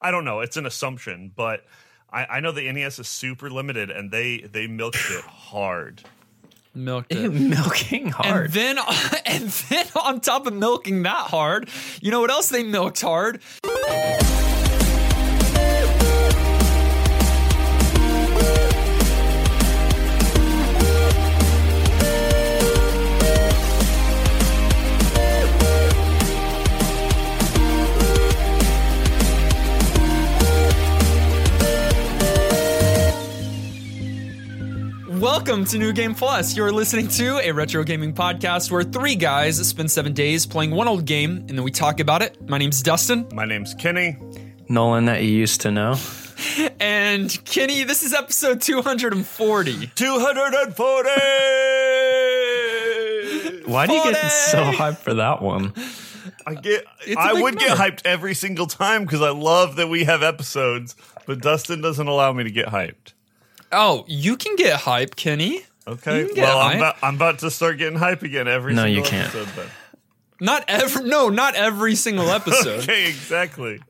I don't know. It's an assumption, but I, I know the NES is super limited, and they they milked it hard. Milked it. Milking hard. And then, and then on top of milking that hard, you know what else they milked hard? Welcome to New Game Plus. You're listening to a retro gaming podcast where three guys spend seven days playing one old game and then we talk about it. My name's Dustin. My name's Kenny. Nolan that you used to know. And Kenny, this is episode 240. 240! Why do you get so hyped for that one? I get It's a I big would get hyped every single time because I love that we have episodes, but Dustin doesn't allow me to get hyped. Oh, you can get hype, Kenny. Okay. Can Well, I'm about, I'm about to start getting hype again every No, single you can't. episode then. Not every no, not every single episode. Okay, exactly.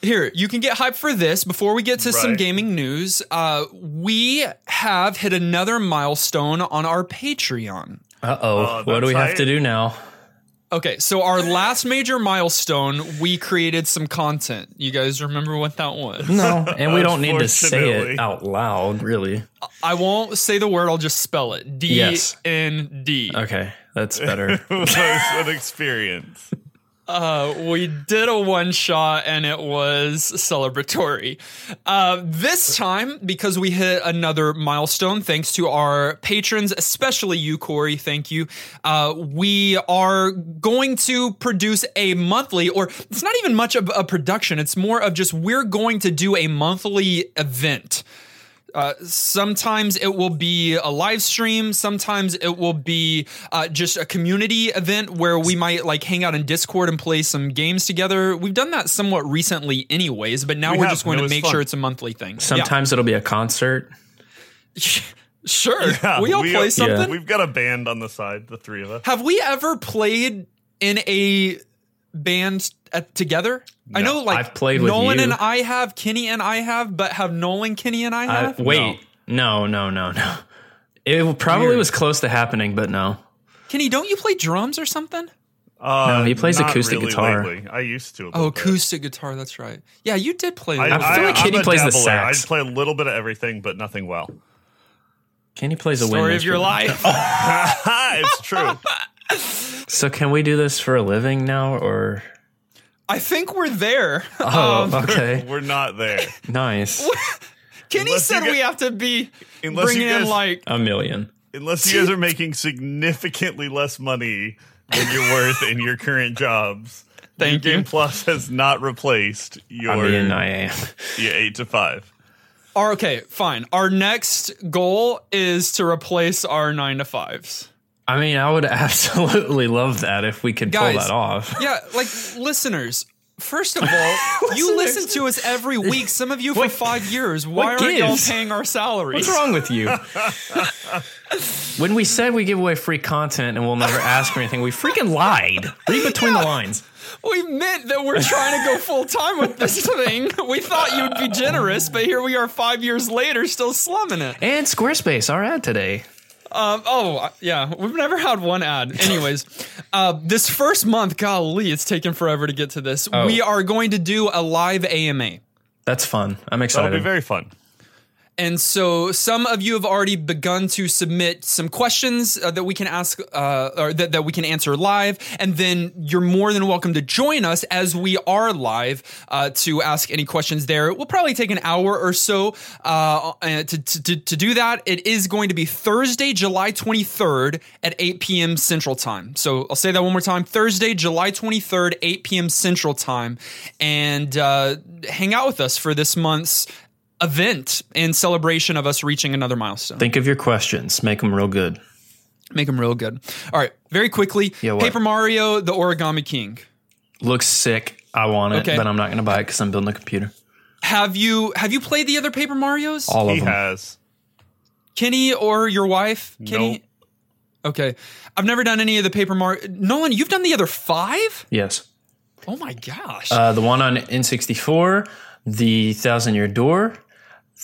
Here, you can get hype for this. Before we get to some gaming news, uh, we have hit another milestone on our Patreon. Uh oh. What do we that's have to do now? Okay, so our last major milestone, we created some content. You guys remember what that was? No, and we don't need to say it out loud, really. I won't say the word, I'll just spell it. D Yes. N D. Okay, that's better. It was an experience. Uh, we did a one shot and it was celebratory. Uh, this time, because we hit another milestone, thanks to our patrons, especially you, Corey, thank you. Uh, we are going to produce a monthly, or it's not even much of a production, it's more of just we're going to do a monthly event. Uh, sometimes it will be a live stream. Sometimes it will be uh, just a community event where we might like hang out in Discord and play some games together. We've done that somewhat recently, anyways, but now We we are have, just going to make fun. sure it's a monthly thing. Sometimes it'll be a concert. Sure, Yeah, we all we play are- something. We've got a band on the side, the three of us. Have we ever played in a band at, together? I know, like I've played with Nolan you. and I have, Kenny and I have, but have Nolan, Kenny, and I Uh, have? wait, no, no, no, no. It probably Weird. was close to happening, but no. Kenny, don't you play drums or something? Uh, No, he plays not acoustic really guitar. lately. I used to. Oh, little bit. acoustic guitar. That's right. Yeah, you did play. I, that. I feel like I'm Kenny a plays the dabbler. I sax. play a little bit of everything, but nothing well. Kenny plays a wind story of your life. it's true. So can we do this for a living now, or? I think we're there. Oh, Um, okay, We're not there. nice. Kenny Unless said you we have to be bringing guys- in like. A million. Unless you guys are making significantly less money than you're worth in your current jobs. Thank New you. Game Plus has not replaced your, I mean, I am. your eight to five. Or, okay, fine. Our next goal is to replace our nine to fives. I mean, I would absolutely love that if we could Guys. pull that off. Yeah, like listeners. First of all, you listen to us every week. Some of you for What- five years. Why aren't y'all paying our salaries? What's wrong with you? when we said we give away free content and we'll never ask for anything, we freaking lied. Read between the lines. We meant that we're trying to go full time with this thing. We thought you'd be generous, but here we are five years later, still slumming it. And Squarespace, our ad today. Um, oh, yeah, we've never had one ad. Anyways, uh, this first month, golly, it's taken forever to get to this. Oh. We are going to do a live AMA. That's fun. I'm excited. That'll be very fun. And so some of you have already begun to submit some questions uh, that we can ask uh, or that, that we can answer live. And then you're more than welcome to join us as we are live uh, to ask any questions there. It will probably take an hour or so uh, uh, to, to, to do that. It is going to be Thursday, July 23rd at 8 p.m. Central Time. So I'll say that one more time Thursday, July 23rd, 8 p.m. Central Time. And uh, hang out with us for this month's event in celebration of us reaching another milestone. Think of your questions. Make them real good. Make them real good. All right, very quickly. Yeah, what? Paper Mario: The Origami King. Looks sick. I want it, Okay. but I'm not going to buy it because I'm building a computer. Have you have you played the other Paper Mario's? All He of them. has. Kenny or your wife? Kenny. Nope. Okay, I've never done any of the Paper Mario. Nolan, you've done the other five? Yes. Oh my gosh! Uh, the one on N64, the Thousand Year Door,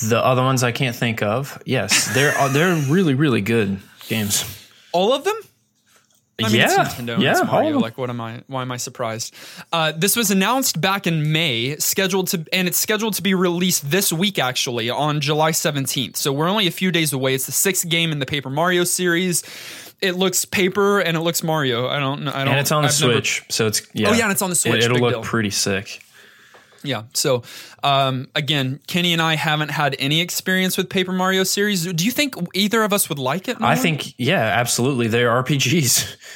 the other ones I can't think of. Yes, they're uh, they're really really good games. All of them? I mean, it's yeah, Nintendo. yeah. it's Mario. Like, what am I? Why am I surprised? Uh, this was announced back in May, scheduled to, and it's scheduled to be released this week, actually, on July seventeenth. So we're only a few days away. It's the sixth game in the Paper Mario series. It looks paper and it looks Mario. I don't know. I don't. and it's on the I've never- Switch, so it's yeah. Oh, yeah, and it's on the Switch. It, will look deal. pretty sick. Yeah. So, um, again, Kenny and I haven't had any experience with Paper Mario series. Do you think either of us would like it? I think yeah, absolutely. They're RPGs.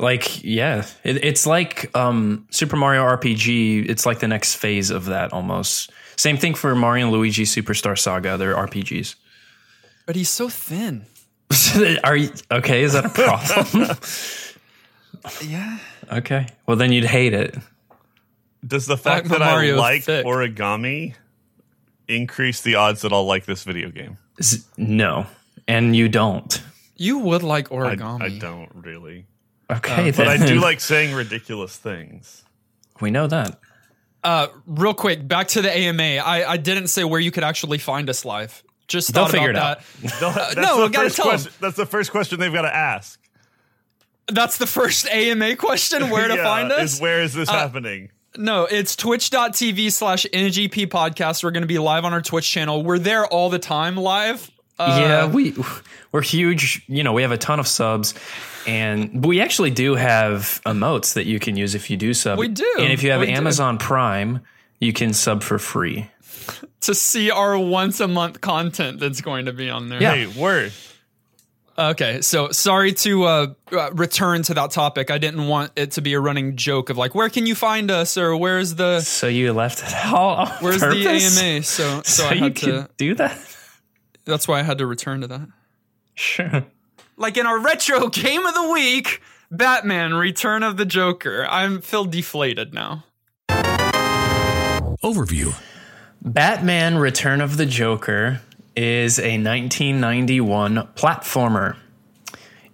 Like yeah, it, it's like um, Super Mario RPG. It's like the next phase of that almost. Same thing for Mario and Luigi Superstar Saga. They're RPGs. But he's so thin. Are you okay? Is that a problem? Yeah. okay. Well, then you'd hate it. Does the fact Like that Mario I like thick. origami increase the odds that I'll like this video game? Z- No, and you don't. You would like origami. I don't really. Okay, But I do like saying ridiculous things. We know that. Uh, real quick, back to the AMA. I, I didn't say where you could actually find us live. Just They'll thought figure about it that. No, that's no, the I gotta first tell 'em. question. That's the first question they've got to ask. That's the first AMA question. Where to Yeah, find us? Is where is Uh, this happening? No, it's twitch.tv slash NGP podcast. We're going to be live on our Twitch channel. We're there all the time live. Uh, yeah, we we're huge. You know, we have a ton of subs, and we actually do have emotes that you can use if you do sub. We do. and if you have We do. Amazon Prime, you can sub for free. to see our once a month content that's going to be on there. Yeah. Hey, word. Okay, so sorry to uh, uh, return to that topic. I didn't want it to be a running joke of like, where can you find us or where's the So you left it all on where's purpose? the AMA? So so, So, I you had can to. do that. That's why I had to return to that. Sure. Like in our retro game of the week, Batman: Return of the Joker. I'm feel deflated now. Overview. Batman: Return of the Joker is a 1991 platformer.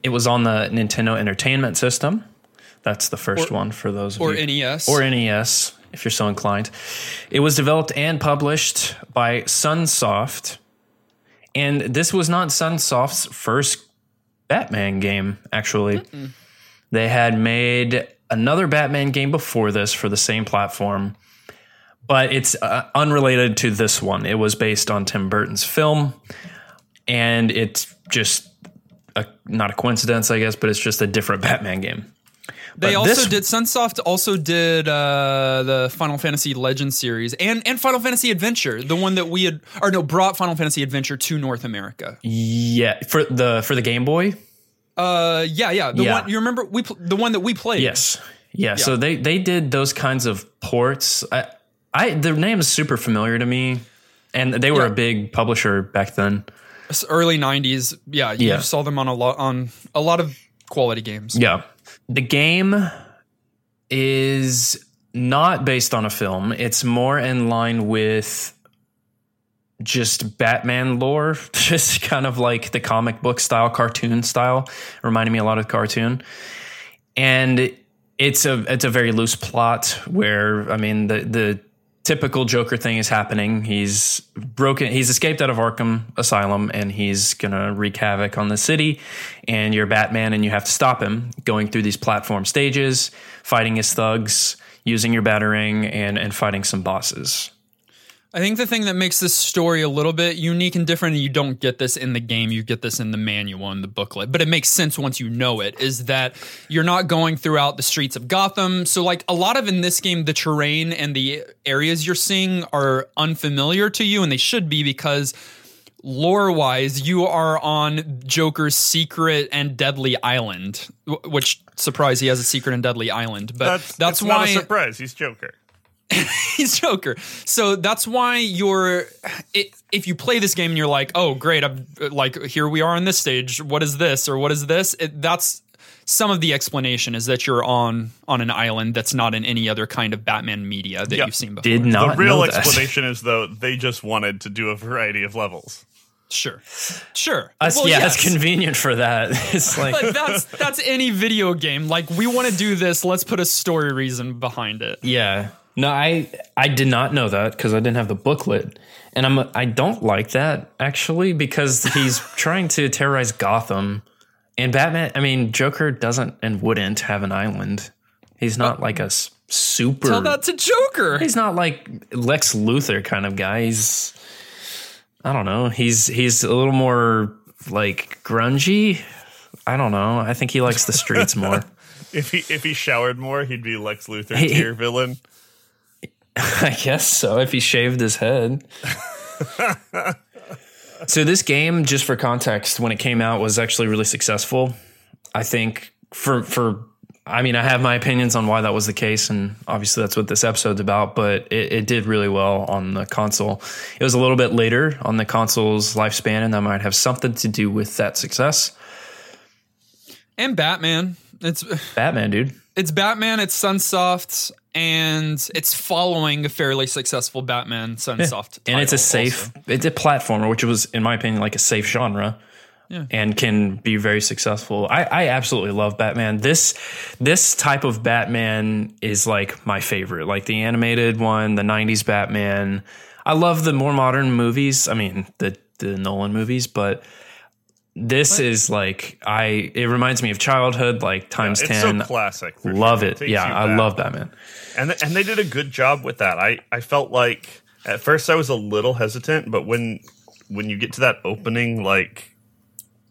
It was on the Nintendo Entertainment System. That's the first Or- one for those of Or you. NES. or NES, if you're so inclined. It was developed and published by Sunsoft. And this was not Sunsoft's first Batman game, actually. They had made another Batman game before this for the same platform, but it's uh, unrelated to this one. It was based on Tim Burton's film, and it's just a, not a coincidence, I guess, but it's just a different Batman game. They But also this- did Sunsoft also did uh, the Final Fantasy Legend series and and Final Fantasy Adventure, the one that we had or no brought Final Fantasy Adventure to North America. Yeah, for the for the Game Boy. Uh, yeah, yeah, the Yeah. one you remember we the one that we played. Yes. Yeah, so they they did those kinds of ports. I, I the name is super familiar to me, and they were Yeah. a big publisher back then. It's early '90s. Yeah, you Yeah. saw them on a lot on a lot of quality games. Yeah, the game is not based on a film. It's more in line with just Batman lore, just kind of like the comic book style, cartoon style, reminding me a lot of cartoon. And it's a it's a very loose plot where I mean the the typical Joker thing is happening. He's broken. He's escaped out of Arkham Asylum, and he's gonna wreak havoc on the city. And you're Batman, and you have to stop him. Going through these platform stages, fighting his thugs, using your batarang, and and fighting some bosses. I think the thing that makes this story a little bit unique and different, and you don't get this in the game, you get this in the manual and the booklet, but it makes sense once you know it, is that you're not going throughout the streets of Gotham. So, like, a lot of in this game, the terrain and the areas you're seeing are unfamiliar to you, and they should be because lore wise, you are on Joker's secret and deadly island, which, surprise, he has a secret and deadly island. But That's that's, why not a surprise. He's Joker. he's Joker. So that's why you're. It, if you play this game and you're like, oh great, I'm like here we are on this stage. What is this or what is this? It, that's some of the explanation is that you're on on an island that's not in any other kind of Batman media that Yeah. you've seen before. Did The not real know that. explanation is though they just wanted to do a variety of levels. Sure, sure. That's, Well, yeah, yes. that's convenient for that. It's like But that's that's any video game. Like we want to do this. Let's put a story reason behind it. yeah, No, I I did not know that because I didn't have the booklet, and I'm I don't like that actually because he's trying to terrorize Gotham, and Batman. I mean, Joker doesn't and wouldn't have an island. He's not like a super. Tell that to Joker. he's not like Lex Luthor kind of guy. He's I don't know. He's he's a little more like grungy. I don't know. I think he likes the streets more. If he if he showered more, he'd be Lex Luthor He- tier villain. I guess so. If he shaved his head. so this game, just for context, when it came out, was actually really successful. I think for for I mean, I have my opinions on why that was the case, and obviously that's what this episode's about. But it, it did really well on the console. It was a little bit later on the console's lifespan, and that might have something to do with that success. and Batman. It's Batman, dude. it's Batman. It's Sunsoft, and it's following a fairly successful Batman Sunsoft. and it's a safe also. it's a platformer which was in my opinion like a safe genre and can be very successful I, I absolutely love batman this this type of batman is like my favorite like the animated one the 90s batman i love the more modern movies i mean the the nolan movies but this is like i it reminds me of childhood like times It's 10 so classic. love sure. it takes yeah i love batman and th- and they did a good job with that. I I felt like at first I was a little hesitant, but when when you get to that opening like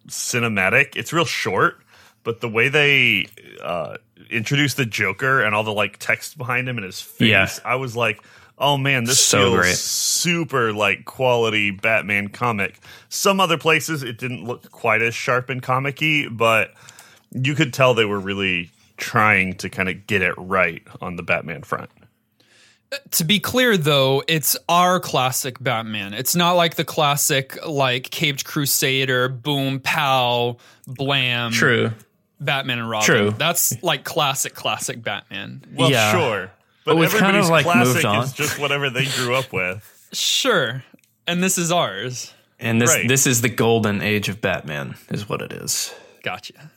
cinematic, it's real short, but the way they uh introduce the Joker and all the like text behind him and his face, Yeah. I was like, "Oh man, this So feels great. super like quality Batman comic." Some other places it didn't look quite as sharp and comic-y, but you could tell they were really trying to kind of get it right on the Batman front. To be clear, though, it's our classic Batman. It's not like the classic, like Caped Crusader, boom, pow, blam, true Batman and Robin. True. That's like classic, classic Batman. Well, Yeah. sure. But, But we've kind everybody's of, like, classic moved on. is just whatever they grew up with. Sure. And this is ours. and this Right. this is the golden age of batman is what it is Gotcha.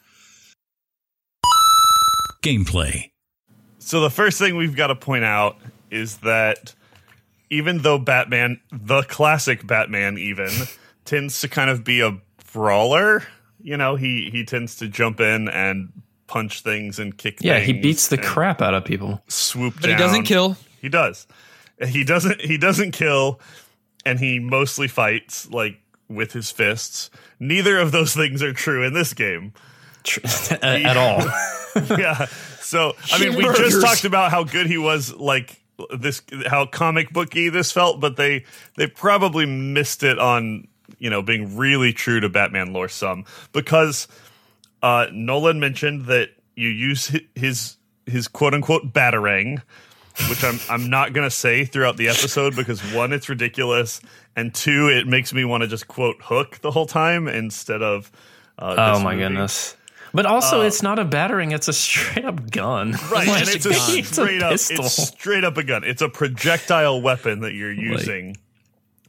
Gameplay. So the first thing we've got to point out is that even though Batman, the classic Batman, even tends to kind of be a brawler, you know, he he tends to jump in and punch things and kick. Yeah, he beats the crap out of people. Swoop But he doesn't kill. He does. He doesn't. He doesn't kill, and he mostly fights like with his fists. Neither of those things are true in this game. at all. yeah. So I He mean, we murders. just talked about how good he was, like this, how comic booky this felt, but they they probably missed it on you know being really true to Batman lore some because uh, Nolan mentioned that you use his his quote unquote batarang. Which I'm I'm not gonna say throughout the episode because one, it's ridiculous, and two, it makes me want to just quote Hook the whole time instead of. Uh, Oh my movie. goodness. But also, it's not a batarang; it's a straight up gun. Right, Like and it's a a, gun. It's a straight up, pistol. it's straight up a gun. It's a projectile weapon that you're using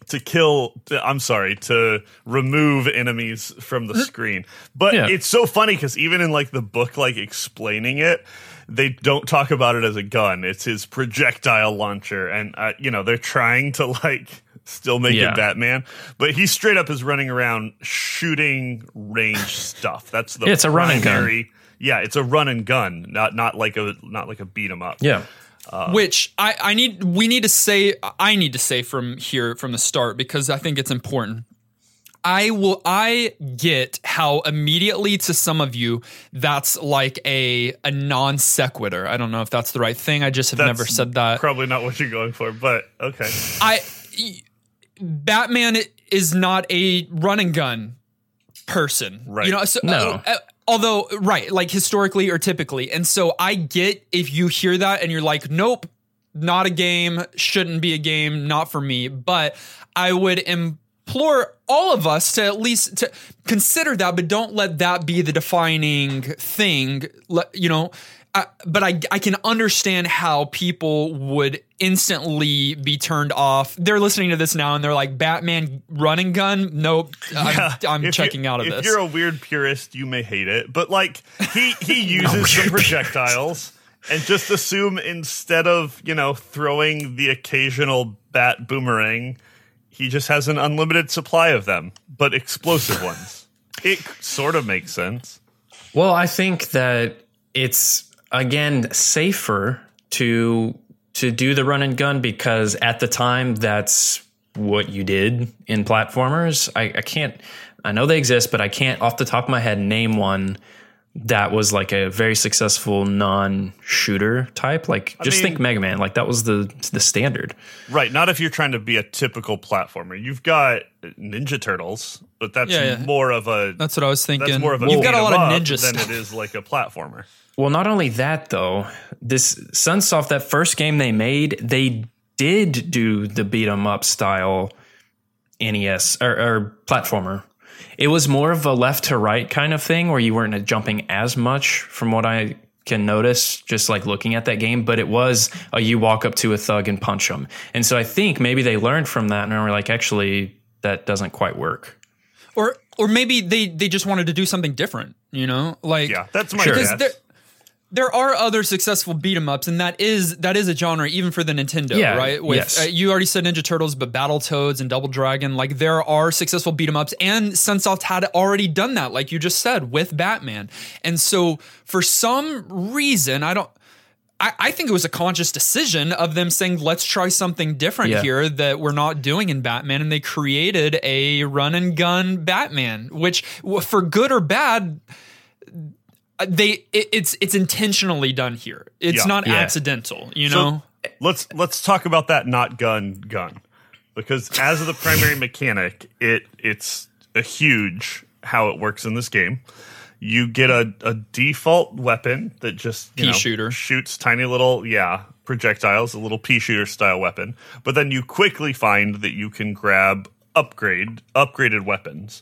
to kill. I'm sorry, to remove enemies from the screen. But Yeah. it's so funny because even in like the book, like explaining it, they don't talk about it as a gun. It's his projectile launcher, and uh, you know they're trying to like still make Yeah. it Batman, but he straight up is running around shooting range stuff. That's the Yeah, it's a running and gun. Yeah, it's a run and gun, not not like a not like a beat 'em up. Yeah. Which I, I need we need to say I need to say from here from the start because I think it's important. I will I get how immediately to some of you that's like a a non sequitur. I don't know if that's the right thing. I just have That's never said that. Probably not what you're going for, but okay. I Batman is not a run and gun person, Right. You know, so, No. uh, uh, although right, like historically or typically, and so I get if you hear that and you're like, nope, not a game, shouldn't be a game, not for me. But I would implore all of us to at least to consider that, but don't let that be the defining thing. You know, uh, but I I can understand how people would instantly be turned off. They're listening to this now and they're like, Batman running gun? Nope, I'm, I'm checking you- out of if this. If you're a weird purist, you may hate it, but like he he uses some projectiles and just assume instead of you know throwing the occasional bat boomerang, he just has an unlimited supply of them, but explosive ones. It sort of makes sense. Well, I think that it's again safer to to do the run and gun because at the time that's what you did in platformers. I, I can't I know they exist, but I can't off the top of my head name one that was like a very successful non-shooter type. Like just mean- think Mega Man. Like that was the the standard. Right, not if you're trying to be a typical platformer. You've got Ninja Turtles, but that's Yeah, yeah. more of a That's what I was thinking. that's more of a You've got a beat lot 'em of up ninja than stuff. it is like a platformer. Well, not only that though, this Sunsoft that first game they made, they did do the beat 'em up style NES or, or platformer. It was more of a left to right kind of thing where you weren't jumping as much from what I can notice just like looking at that game, but it was a you walk up to a thug and punch them. And so I think maybe they learned from that and were like, actually, that doesn't quite work. or or maybe they they just wanted to do something different. You know, like Yeah, that's my Sure. guess. There are other successful beat 'em ups, and that is that is a genre even for the Nintendo, Yeah, right? With yes. uh, you already said Ninja Turtles, but Battle Toads and Double Dragon, like there are successful beat 'em ups, and Sunsoft had already done that, like you just said, with Batman. And so for some reason, I don't. I, I think it was a conscious decision of them saying, let's try something different Yeah. here that we're not doing in Batman. And they created a run and gun Batman, which, for good or bad, Uh, they it, it's it's intentionally done here. It's Yeah. not Yeah. accidental, you So, know. let's let's talk about that not gun gun because as the primary mechanic it it's a huge how it works in this game you get a, a default weapon that just you Pea know, shooter. shoots tiny little yeah projectiles a little pea shooter style weapon but then you quickly find that you can grab upgrade upgraded weapons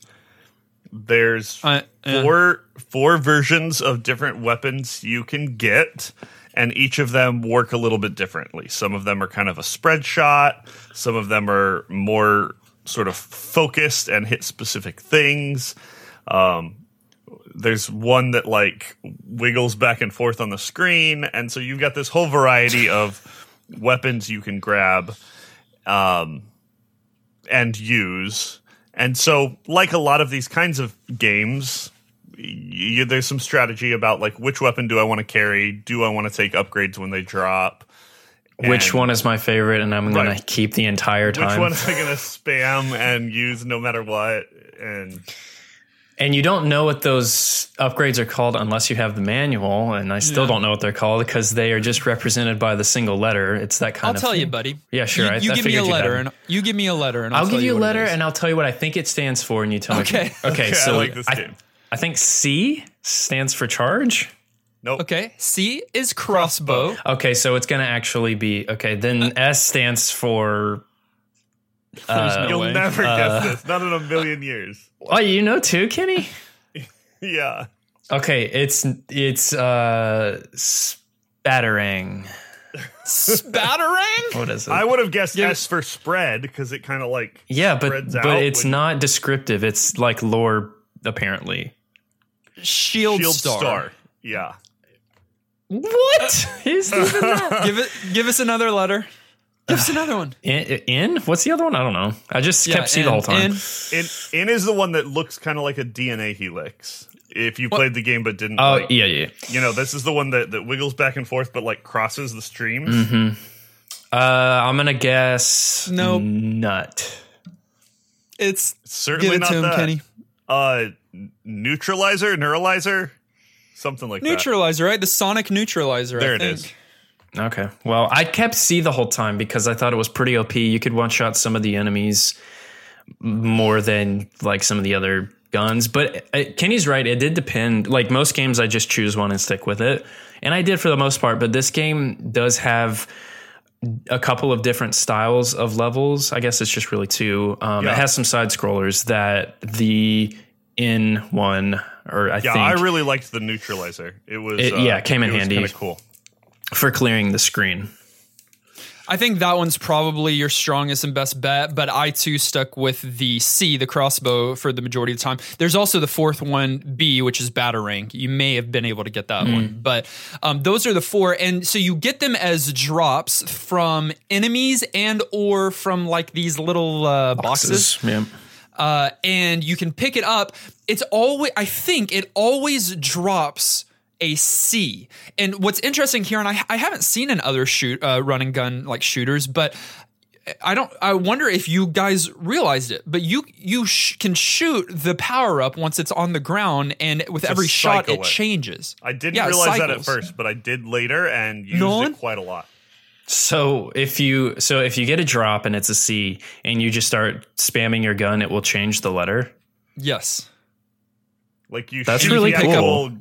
there's Uh, yeah. four four versions of different weapons you can get and each of them work a little bit differently. Some of them are kind of a spread shot. Some of them are more sort of focused and hit specific things. Um, there's one that like wiggles back and forth on the screen and so you've got this whole variety of weapons you can grab um, and use and so like a lot of these kinds of games y there's some strategy about like which weapon do i want to carry? Do i want to take upgrades when they drop? Which one is my favorite and I'm going to keep the entire time. which one am i going to spam and use no matter what? And And you don't know what those upgrades are called unless you have the manual, and I still Yeah. don't know what they're called because they are just represented by the single letter. It's that kind of I'll of. tell you, buddy. Yeah, sure. You, I- you I give me a figured you'd letter, and you give me a letter, and I'll, I'll tell give you a what letter, and I'll tell you what I think it stands for, and you tell Okay. me. Okay, Okay, I so like this I, game. I think C stands for charge. nope okay, C is crossbow. Okay, so it's going to actually be okay. Then uh, S stands for. There's no you'll way. never guess this not in a million years Oh, you know too, Kenny. yeah Okay, it's it's uh spattering. Spattering. What is it? i would have guessed Yeah. s for spread because it kind of like yeah, but but out it's when- not descriptive. It's like lore apparently. Shield, shield star. star yeah What is even that? Give it. Give us another letter. Give us another one. In, in? What's the other one? I don't know. I just kept seeing the whole time. N. In in is the one that looks kind of like a DNA helix. If you played the game but didn't, oh like, yeah, yeah. you know, this is the one that, that wiggles back and forth but like crosses the streams. Mm-hmm. Uh, I'm gonna guess Nope. nut. It's Certainly it not to him, that. Kenny. Uh, neutralizer, neuralizer, something like that. Neutralizer, right? The sonic neutralizer. There I it think. is. Okay. Well, I kept C the whole time because I thought it was pretty OP. You could one shot some of the enemies more than like some of the other guns. But uh, Kenny's right. It did depend. Like most games, I just choose one and stick with it. And I did for the most part. But this game does have a couple of different styles of levels. I guess it's just really two. Um, Yeah. It has some side scrollers that the in one or I Yeah, think I really liked the neutralizer. It was It- uh, yeah, it came in handy. Kind of cool. For clearing the screen. I think that one's probably your strongest and best bet, but I too stuck with the C, the crossbow, for the majority of the time. There's also the fourth one, B, which is batarang. You may have been able to get that one, but um, those are the four, and so you get them as drops from enemies and or from like these little uh, boxes Yeah. uh, and you can pick it up. It's always, I think, it always drops a C. And what's interesting here, and I, I haven't seen in other shoot uh, run and gun like shooters, but I don't. I wonder if you guys realized it, but you you sh- can shoot the power up once it's on the ground, and with every shot it it. changes. I didn't Yeah, it realize that at first, but I did later and used Nolan? it quite a lot. So if you so if you get a drop and it's a C and you just start spamming your gun, it will change the letter. Yes. Like you That's shoot really the cool.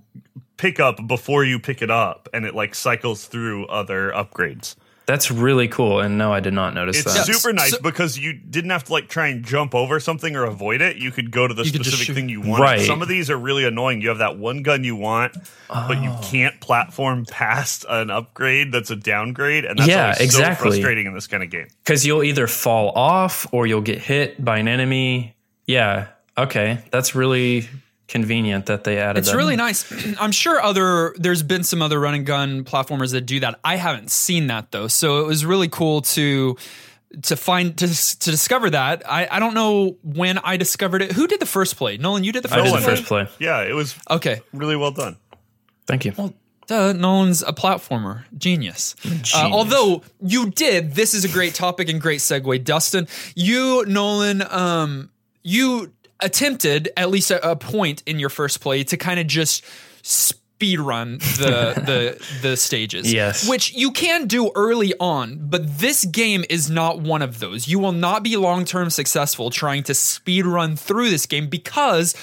Actual pickup before you pick it up, and it like cycles through other upgrades. That's really cool. And no, I did not notice It's that. super nice So- because you didn't have to like try and jump over something or avoid it. You could go to the You could just specific thing you want. Right. Some of these are really annoying. You have that one gun you want, but Oh. you can't platform past an upgrade that's a downgrade, and that's Yeah, exactly. so frustrating in this kind of game. Because you'll either fall off or you'll get hit by an enemy. Yeah. Okay. That's really convenient that they added It's that. really nice. I'm sure other there's been some other run and gun platformers that do that. I haven't seen that though, so it was really cool to to find to to discover that. I I don't know when I discovered it. Who did the first play? Nolan, you did the I first did the play. first play. Yeah, it was Okay. really well done. Thank you. Duh, Nolan's a platformer. Genius. Uh, Genius. although you did, this is a great topic and great segue. Dustin, you, Nolan, um, you attempted at least a, a point in your first play to kind of just speed run the the the stages. Yes. Which you can do early on, but this game is not one of those. You will not be long-term successful trying to speed run through this game because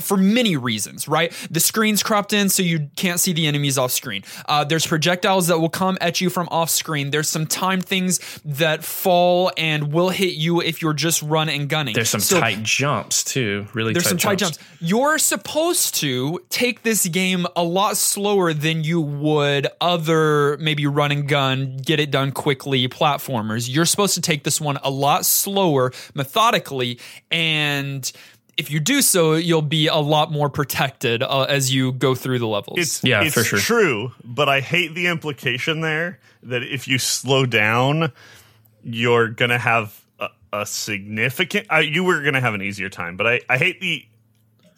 for many reasons, right? The screen's cropped in so you can't see the enemies off screen. Uh, there's projectiles that will come at you from off screen. There's some time things that fall and will hit you if you're just run and gunning. There's some So tight jumps too. Really there's tight some tight jumps. jumps. You're supposed to take this game a lot slower than you would other maybe run and gun, get it done quickly platformers. You're supposed to take this one a lot slower, methodically, and if you do so, you'll be a lot more protected uh, as you go through the levels. It's Yeah, it's for sure. true, but I hate the implication there that if you slow down, you're gonna have a, a significant. Uh, you were gonna have an easier time, but I I hate the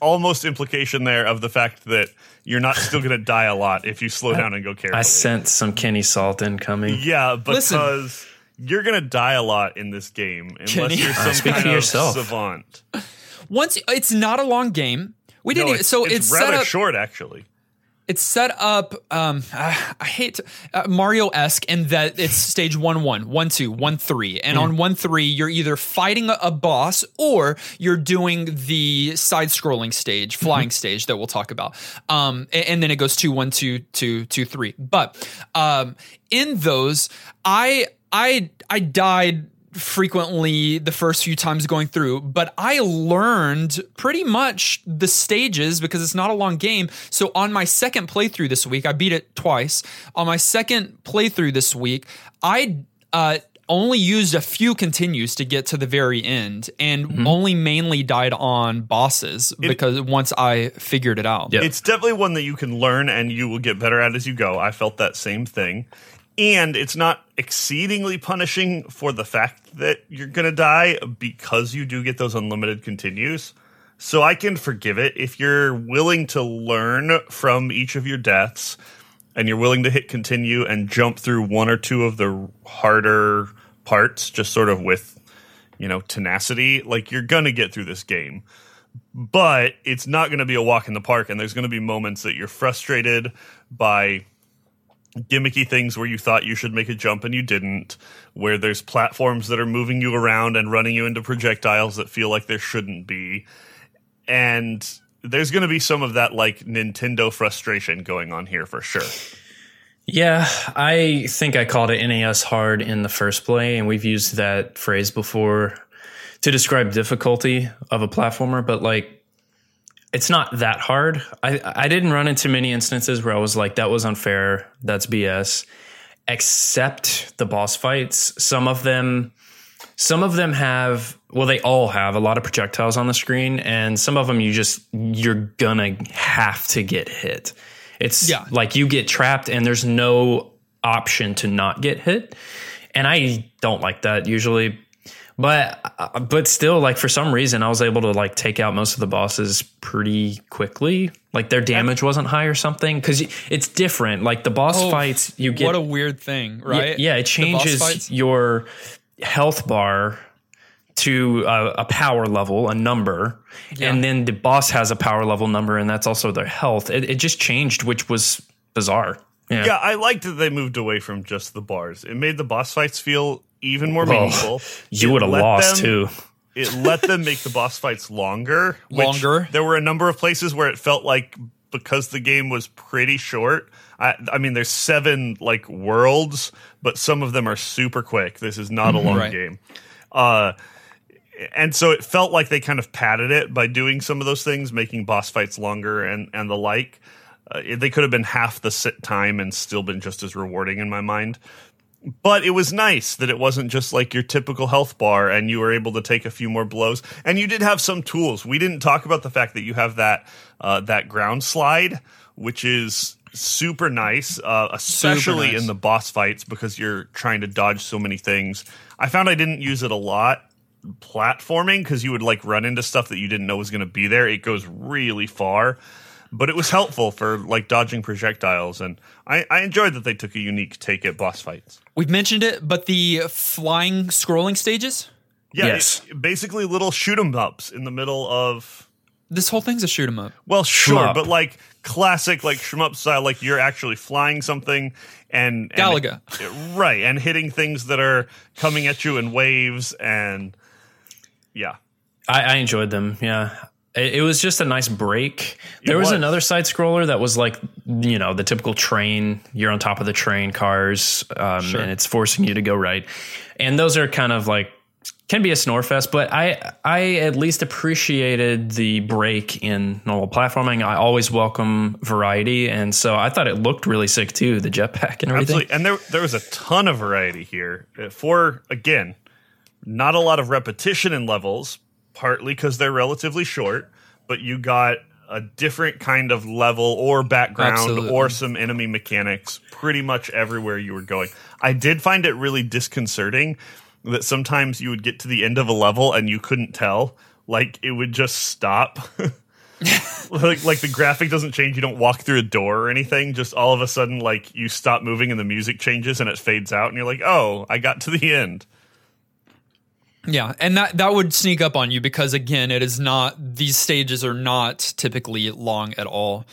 almost implication there of the fact that you're not still gonna die a lot if you slow down and go carefully. I sense some Kenny Salt incoming. yeah, Listen. because. You're gonna die a lot in this game unless Kenny. you're some Speak kind of yourself. savant. Once it's not a long game. We didn't No, even, so it's, set rather up short, actually. it's set up um I, I hate uh, mario-esque in that it's stage one one one two one three. And on one three you're either fighting a, a boss or you're doing the side-scrolling stage flying stage that we'll talk about. Um a- and, then it goes two one two two two three. But um in those i i i died frequently the first few times going through, but I learned pretty much the stages because it's not a long game. So on my second playthrough this week, I beat it twice. On my second playthrough this week, I uh, only used a few continues to get to the very end and only mainly died on bosses because once I figured it out. Yep. It's definitely one that you can learn and you will get better at as you go. I felt that same thing. And it's not exceedingly punishing for the fact that you're going to die because you do get those unlimited continues. So I can forgive it if you're willing to learn from each of your deaths and you're willing to hit continue and jump through one or two of the harder parts just sort of with you know tenacity like you're going to get through this game but it's not going to be a walk in the park and there's going to be moments that you're frustrated by gimmicky things where you thought you should make a jump and you didn't where there's platforms that are moving you around and running you into projectiles that feel like there shouldn't be and there's going to be some of that like Nintendo frustration going on here for sure. Yeah, I think I called it NES hard in the first play, and we've used that phrase before to describe difficulty of a platformer, but like it's not that hard. I I didn't run into many instances where I was like, that was unfair, that's BS. except the boss fights. Some of them some of them have well they all have a lot of projectiles on the screen and some of them you just you're gonna have to get hit. It's Yeah. like you get trapped and there's no option to not get hit. And I don't like that usually. But uh, but still like for some reason I was able to like take out most of the bosses pretty quickly. Like their damage wasn't high or something cuz it's different. Like the boss Oh, fights you get what a weird thing, right? yeah, it changes your health bar to a, a power level, a number, and then the boss has a power level number, and that's also their health. It, it just changed, which was bizarre. Yeah, Yeah, I liked that they moved away from just the bars. It made the boss fights feel even more Well, meaningful. you would have lost them- too. It let them make the boss fights longer. Longer. There were a number of places where it felt like because the game was pretty short. I, I mean, there's seven like worlds, but some of them are super quick. This is not a long Right. game. Uh, and so it felt like they kind of padded it by doing some of those things, making boss fights longer and and the like. Uh, they could have been half the sit time and still been just as rewarding in my mind. But it was nice that it wasn't just like your typical health bar and you were able to take a few more blows. And you did have some tools. We didn't talk about the fact that you have that uh, that ground slide, which is super nice, uh, especially nice. in the boss fights because you're trying to dodge so many things. I found I didn't use it a lot platforming because you would like run into stuff that you didn't know was going to be there. It goes really far, but it was helpful for like dodging projectiles, and I, I enjoyed that they took a unique take at boss fights. We've mentioned it, but the flying scrolling stages, Yeah, Yes. it- basically little shoot 'em ups in the middle of. this whole thing's a shoot 'em up. Well, sure, Shmup. but like classic, like shmup style, like you're actually flying something and, and Galaga. right, and hitting things that are coming at you in waves, and yeah, I, I enjoyed them. Yeah. It, it was just a nice break. There was, was. another side scroller that was like, you know, the typical train. You're on top of the train cars, um, and it's forcing you to go right. And those are kind of like can be a snore fest, but I I at least appreciated the break in normal platforming. I always welcome variety, and so I thought it looked really sick too, the jetpack and everything. Absolutely. And there there was a ton of variety here. Uh, For again, not a lot of repetition in levels, partly because they're relatively short, but you got a different kind of level or background Absolutely. or some enemy mechanics pretty much everywhere you were going. I did find it really disconcerting that sometimes you would get to the end of a level and you couldn't tell. Like it would just stop. like like the graphic doesn't change you don't walk through a door or anything just all of a sudden like you stop moving and the music changes and it fades out and you're like oh i got to the end Yeah, and that that would sneak up on you because again, it is not these stages are not typically long at all.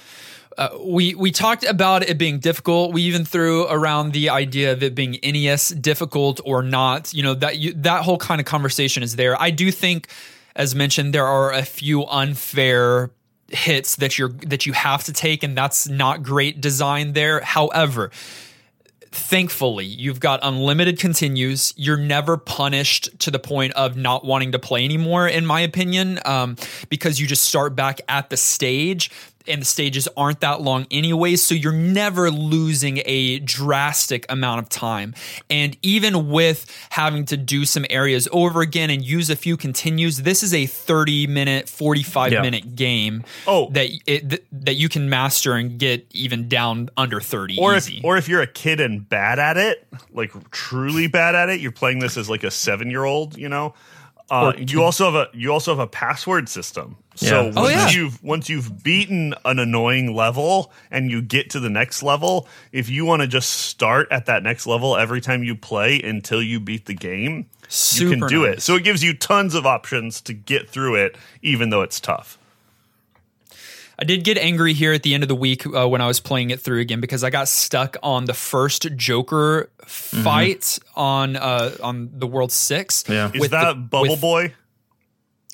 Uh, we we talked about it being difficult. We even threw around the idea of it being NES difficult or not. You know that you, that whole kind of conversation is there. I do think, as mentioned, there are a few unfair hits that you're that you have to take, and that's not great design there. However, thankfully you've got unlimited continues. You're never punished to the point of not wanting to play anymore in my opinion um, because you just start back at the stage and the stages aren't that long anyway so you're never losing a drastic amount of time and even with having to do some areas over again and use a few continues this is a 30 minute 45 Yeah. minute game Oh. that it, th- that you can master and get even down under 30 or easy. if or if you're a kid and bad at it like truly bad at it you're playing this as like a seven year old you know uh, you also have a you also have a password system. So Yeah. Oh, once yeah. you've once you've beaten an annoying level and you get to the next level if you want to just start at that next level every time you play until you beat the game you can Super do it. so it gives you tons of options to get through it even though it's tough I did get angry here at the end of the week uh, when I was playing it through again because I got stuck on the first Joker fight on uh, on the World Six. Yeah. is with that the- bubble with- boy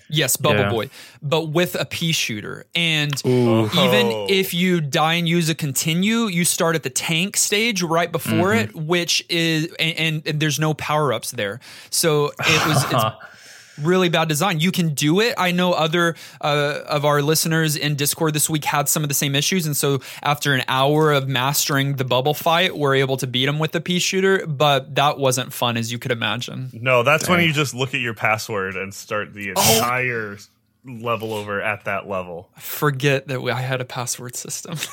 Yes, Bubble Yeah. Boy, but with a pea shooter. And Oh. even if you die and use a continue, you start at the tank stage right before Mm-hmm. it, which is and, and, and there's no power ups there. So it was it's, really bad design. You can do it. I know other uh, of our listeners in Discord this week had some of the same issues, and so after an hour of mastering the bubble fight, we're able to beat them with the pea shooter. But that wasn't fun, as you could imagine. No, that's when you just look at your password and start the Oh. entire level over at that level. Forget that we, I had a password system.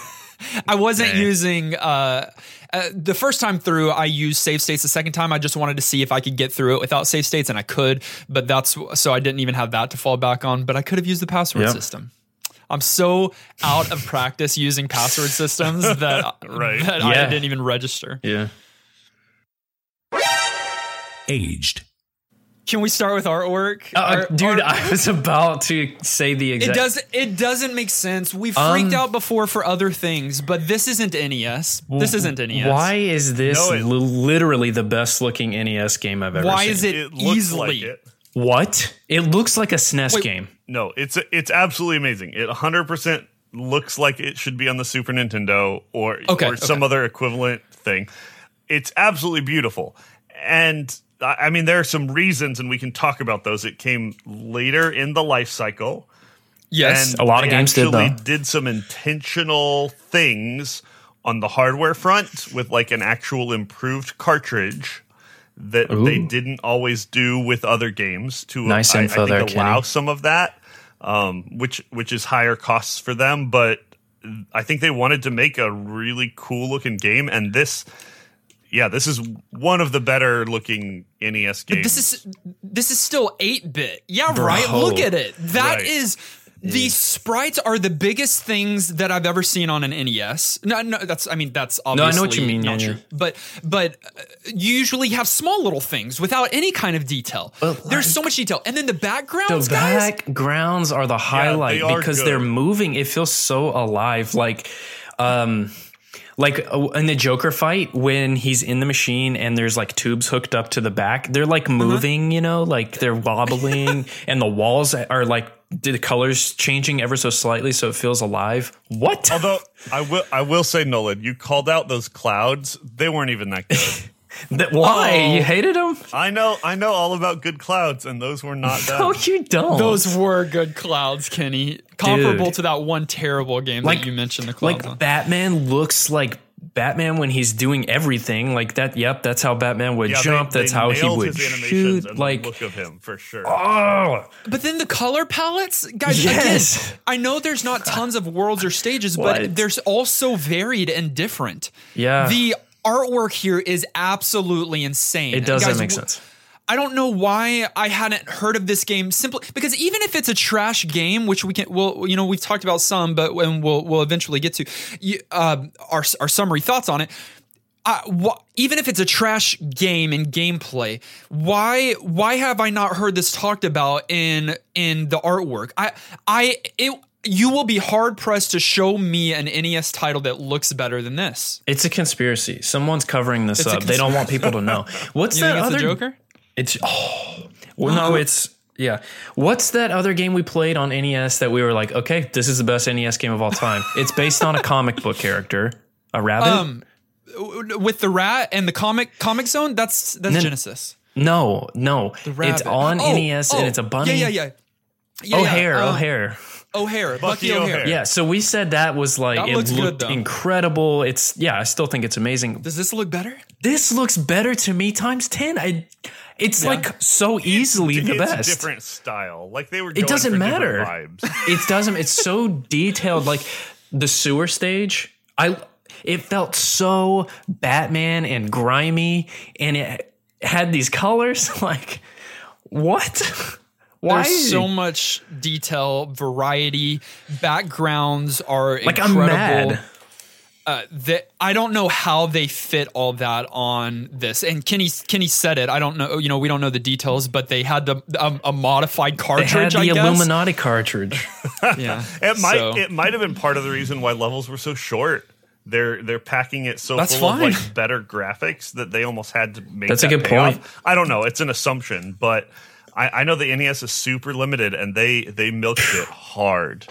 I wasn't Nah. using uh, uh, the first time through. I used save states. The second time, I just wanted to see if I could get through it without save states, and I could. But that's so I didn't even have that to fall back on. But I could have used the password Yep. system. I'm so out of practice using password systems that Right. that I didn't even register. Yeah. aged, Can we start with artwork? Uh, Our- dude, our- I was about to say the exact. It exact. does. It doesn't make sense. We freaked Um, out before for other things, but this isn't NES. This isn't NES. Why is this No, it- literally the best looking NES game I've ever Why seen? Why is it, It looks easily? like it. What? It looks like a SNES Wait. game. No, it's it's absolutely amazing. It 100% looks like it should be on the Super Nintendo or Okay, or some other equivalent thing. It's absolutely beautiful. And I mean there are some reasons and we can talk about those. It came later in the life cycle. Yes. and A lot of games did, though. did some intentional things on the hardware front with like an actual improved cartridge that they didn't always do with other games to Nice I- info think there, allow Kenny. some of that um, which which is higher costs for them but I think they wanted to make a really cool looking game and this yeah this is one of the better looking NES games this is this is still eight bit. Yeah, Bro. right. Look at it. That Right. is. The sprites are the biggest things that I've ever seen on an NES. No, no, that's. I mean, that's obviously no, I know what you mean, Not yeah, true. yeah. But but uh, you usually have small little things without any kind of detail. But, There's so much detail, and then the The backgrounds, guys. backgrounds are the highlight are because good. they're moving. It feels so alive. Like, um, like uh, in the Joker fight when he's in the machine and there's like tubes hooked up to the back. They're like Uh-huh. moving, you know, like they're wobbling, and the walls are like the colors changing ever so slightly, so it feels alive. What? although I will I will say Nolan you called out those clouds they weren't even that good That- why Oh. you hated them? I know, I know all about good clouds, and those were not bad. No, you don't. Those were good clouds, Kenny. Comparable Dude. to that one terrible game Like- that you mentioned. The clouds like on. Batman looks like Batman when he's doing everything like that. Yep, that's how Batman would Yeah, they- jump. that's they how he would his shoot. and Like, the look of him for sure. oh, But then the color palettes, guys. Yes. Again, I know there's not tons of worlds or stages, What? but there's also varied and different. Yeah. The artwork here is absolutely insane. it doesn't Guys, make sense. I don't know why I hadn't heard of this game simply because even if it's a trash game, which we can, well, you know, we've talked about some, but when we'll we'll eventually get to you, uh, our our summary thoughts on it. Uh, wh- even if it's a trash game and gameplay, why why have I not heard this talked about in in the artwork? I I it you will be hard pressed to show me an NES title that looks better than this. It's a conspiracy. Someone's covering this It's up. They don't want people to know. What's You that other Joker? It's oh, well, no, it's yeah. What's that other game we played on NES that we were like, okay, this is the best NES game of all time? it's based on a comic book character, a rabbit. Um, with the rat and the comic comic zone. That's that's Then- Genesis. no, no, it's Rabbit. on Oh, NES oh, and it's a bunny. Yeah, yeah, yeah. yeah O'Hare, yeah, uh, O'Hare. O'Hare, Bucky, Bucky O'Hare. O'Hare. Yeah, so we said that was like That it looks good, looked though. incredible. It's yeah, I still think it's amazing. Does this look better? This looks better to me times ten. I, it's like so easily the it's best. a different style. Like they were. Going doesn't for matter. Vibes. It doesn't. It's so detailed. Like the sewer stage, I it felt so Batman and grimy, and it had these colors. Like what? Why? There's so much detail, variety, backgrounds are like incredible. I'm mad. Uh, that I don't know how they fit all that on this. And Kenny Kenny said it. I don't know. You know, we don't know the details, but they had the um, a modified cartridge. They cartridge. had the I guess. Illuminati cartridge. Yeah, It might. So- It might have been part of the reason why levels were so short. They're they're packing it so That's full fine. of like better graphics that they almost had to make. That's a good pay off. point. I don't know. It's an assumption, but I, I know the NES is super limited, and they they milked it hard.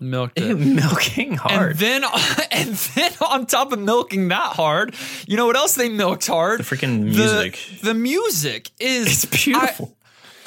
milked it. Milking hard. And then, and then on top of milking that hard, you know what else they milked hard? The freaking The- music. The, music is It's beautiful.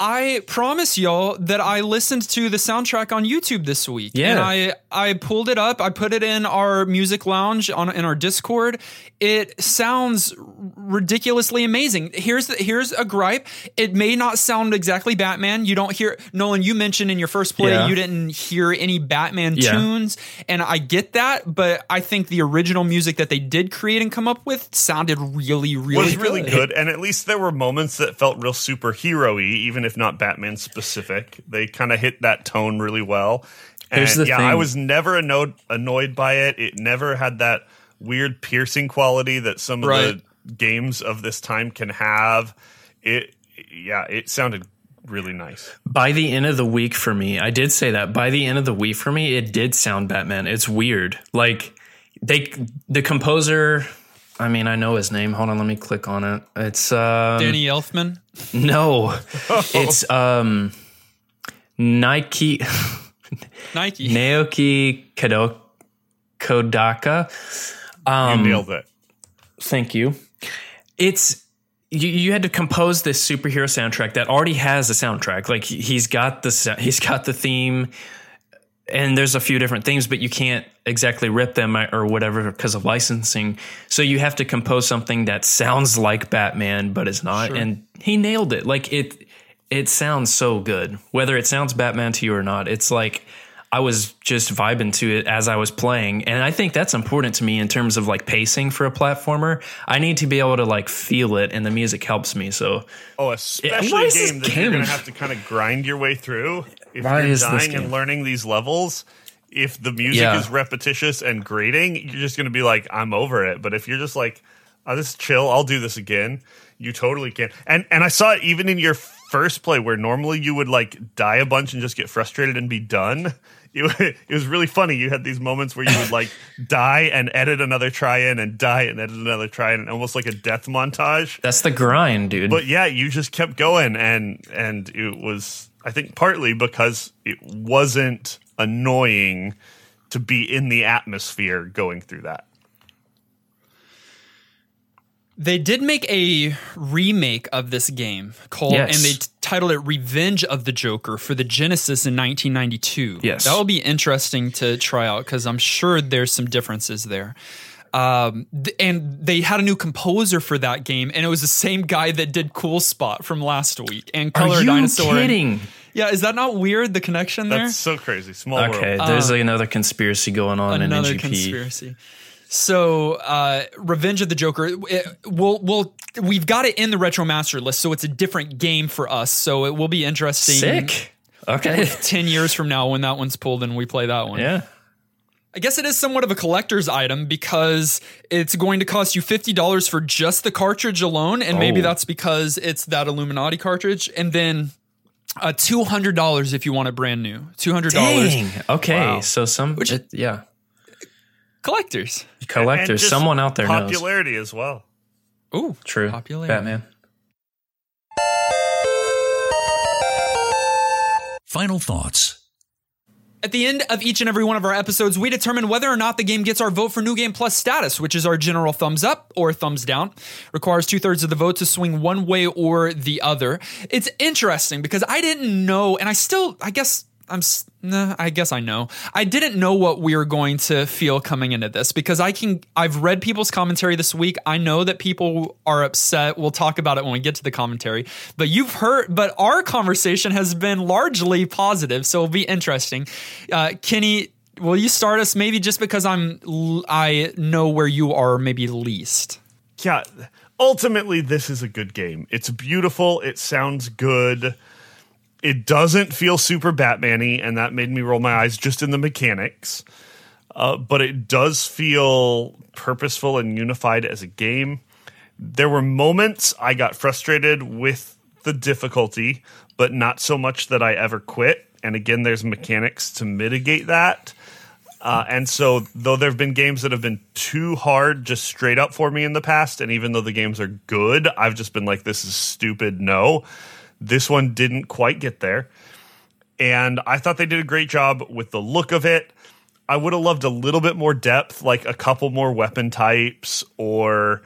I promise y'all that I listened to the soundtrack on YouTube this week. Yeah. And I I pulled it up. I put it in our music lounge on in our Discord. It sounds ridiculously amazing. Here's the, here's a gripe. It may not sound exactly Batman. You don't hear Nolan. You mentioned in your first play Yeah. you didn't hear any Batman Yeah. tunes, and I get that. But I think the original music that they did create and come up with sounded really, really, was really good. good, and at least there were moments that felt real superhero-y, even if not Batman specific. They kind of hit that tone really well. And Here's the yeah, thing. I was never annoyed annoyed by it. It never had that weird piercing quality that some of Right. the games of this time can have. It yeah, it sounded really nice. by the end of the week for me, I did say that. By the end of the week for me, it did sound Batman. It's weird. Like they the composer I mean, I know his name. Hold on, let me click on it. It's um Danny Elfman. no. it's um Nike Nike. Naoki Kodo- Kodaka. Um, you nailed it. Thank you. It's you, you had to compose this superhero soundtrack that already has a soundtrack. Like he- he's got the he's got the theme, and there's a few different things, but you can't exactly rip them uh, or whatever because of licensing. So you have to compose something that sounds like Batman, but is not. And he nailed it. Like it, it sounds so good. Whether it sounds Batman to you or not, it's like I was just vibing to it as I was playing. And I think that's important to me in terms of like pacing for a platformer. I need to be able to like feel it, and the music helps me. So Oh, especially a game that you're gonna have to kind of grind your way through. If Why you're dying and learning these levels, if the music Yeah. is repetitious and grating, you're just going to be like, I'm over it. But if you're just like, oh, this is chill, I'll do this again, you totally can. And and I saw it even in your first play where normally you would like die a bunch and just get frustrated and be done. It, it was really funny. You had these moments where you would like die and edit another try in and die and edit another try in, almost like a death montage that's the grind, dude. but yeah, you just kept going, and and it was I think partly because it wasn't annoying to be in the atmosphere going through that. They did make a remake of this game called, Yes. and they t- titled it "Revenge of the Joker" for the Genesis in 1992. Yes. that will be interesting to try out because I'm sure there's some differences there. Um, th- and they had a new composer for that game, and it was the same guy that did Cool Spot from last week and Color Are you Dinosaur. and- kidding? yeah, is that not weird? The connection there. That's so crazy. Small Okay, world. there's another conspiracy going on another in NGP. conspiracy. So, uh, Revenge of the Joker. It, we'll, we'll, we've got it in the retro master list, so it's a different game for us. So it will be interesting. Sick. Okay. Ten years from now, when that one's pulled and we play that one. yeah. I guess it is somewhat of a collector's item because it's going to cost you fifty dollars for just the cartridge alone, and maybe Oh. that's because it's that Illuminati cartridge, and then uh, two hundred dollars if you want it brand new. Two hundred dollars. Dang. Okay. Wow. So some, Which- it- yeah, Collectors. Collectors. just Someone out there knows. popularity as well. Ooh, True. Popularity. Batman. Final thoughts. At the end of each and every one of our episodes, we determine whether or not the game gets our vote for New Game Plus status, which is our general thumbs up or thumbs down. Requires two thirds of the vote to swing one way or the other. It's interesting because I didn't know, and I still, I guess. I'm, nah, I guess I know. I didn't know what we were going to feel coming into this because I can. I've read people's commentary this week. I know that people are upset. We'll talk about it when we get to the commentary. But you've heard. But our conversation has been largely positive, so it'll be interesting. Uh, Kenny, will you start us? Maybe just because I'm, I know where you are. Maybe least. Yeah, ultimately, this is a good game. It's beautiful. It sounds good. It doesn't feel super Batman-y, and that made me roll my eyes just in the mechanics. Uh, but it does feel purposeful and unified as a game. There were moments I got frustrated with the difficulty, but not so much that I ever quit. And again, there's mechanics to mitigate that. Uh, and so, though there have been games that have been too hard just straight up for me in the past, and even though the games are good, I've just been like, this is stupid. No, this one didn't quite get there. And I thought they did a great job with the look of it. I would have loved a little bit more depth, like a couple more weapon types or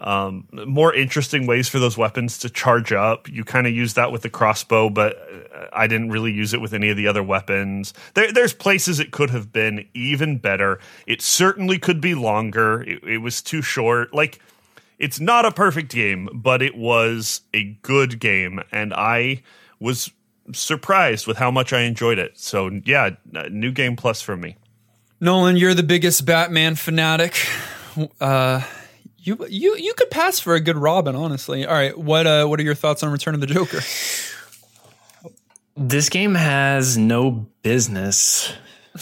um, more interesting ways for those weapons to charge up. You kind of use that with the crossbow, but uh, I didn't really use it with any of the other weapons. There, there's places it could have been even better. It certainly could be longer. It, it was too short. Like, it's not a perfect game, but it was a good game, and I was surprised with how much I enjoyed it. So, yeah, new game plus for me. Nolan, you're the biggest Batman fanatic. Uh, you you you could pass for a good Robin, honestly. All right, what uh, what are your thoughts on Return of the Joker? This game has no business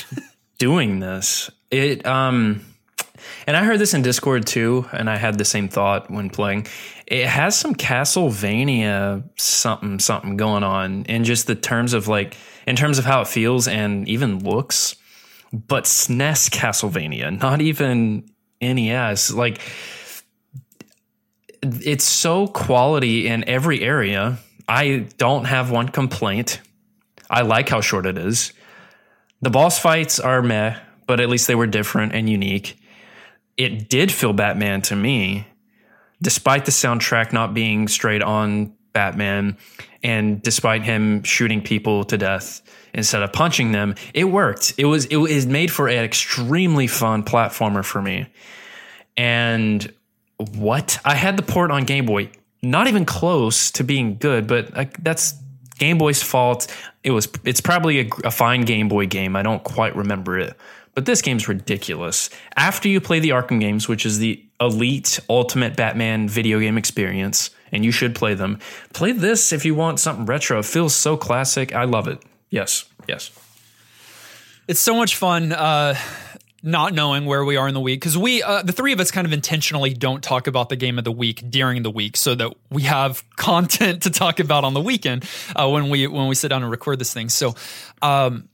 doing this. It um and I heard this in Discord too, and I had the same thought when playing. It has some Castlevania something something going on in just the terms of like in terms of how it feels and even looks. But SNES Castlevania, not even NES. Like it's so quality in every area. I don't have one complaint. I like how short it is. The boss fights are meh, but at least they were different and unique. It did feel Batman to me, despite the soundtrack not being straight on Batman and despite him shooting people to death instead of punching them. It worked. It was it was made for an extremely fun platformer for me. And what? I had the port on Game Boy, not even close to being good, but I, that's Game Boy's fault. It was. It's probably a, a fine Game Boy game. I don't quite remember it, but this game's ridiculous. After you play the Arkham games, which is the elite ultimate Batman video game experience, and you should play them. Play this if you want something retro. It feels so classic. I love it. Yes, yes. It's so much fun. Uh, not knowing where we are in the week because we uh, the three of us kind of intentionally don't talk about the game of the week during the week so that we have content to talk about on the weekend uh, when we when we sit down and record this thing so um,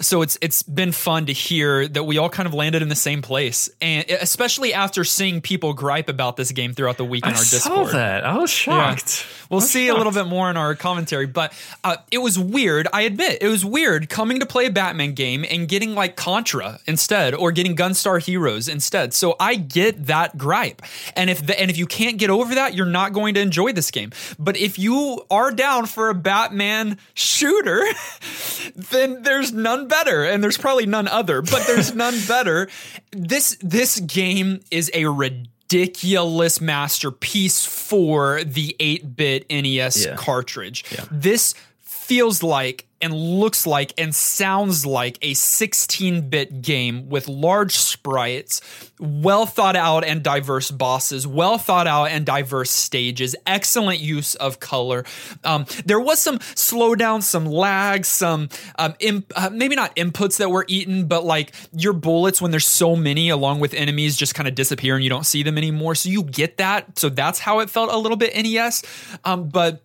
so it's it's been fun to hear that we all kind of landed in the same place, and especially after seeing people gripe about this game throughout the week in I our saw Discord. that. I was shocked. Yeah. We'll see a little bit more in our commentary, but uh, it was weird. I admit it was weird coming to play a Batman game and getting like Contra instead, or getting Gunstar Heroes instead. So I get that gripe, and if the, and if you can't get over that, you're not going to enjoy this game. But if you are down for a Batman shooter, then there's none better, and there's probably none other, but there's none better. This this game is a ridiculous masterpiece for the 8-bit NES Yeah. cartridge. This feels like and looks like and sounds like a 16-bit game with large sprites, well thought out and diverse bosses, well thought out and diverse stages, excellent use of color. Um, there was some slowdown, some lag, some um, imp- uh, maybe not inputs that were eaten, but like your bullets when there's so many along with enemies just kind of disappear and you don't see them anymore. So you get that. So that's how it felt a little bit NES. Um, but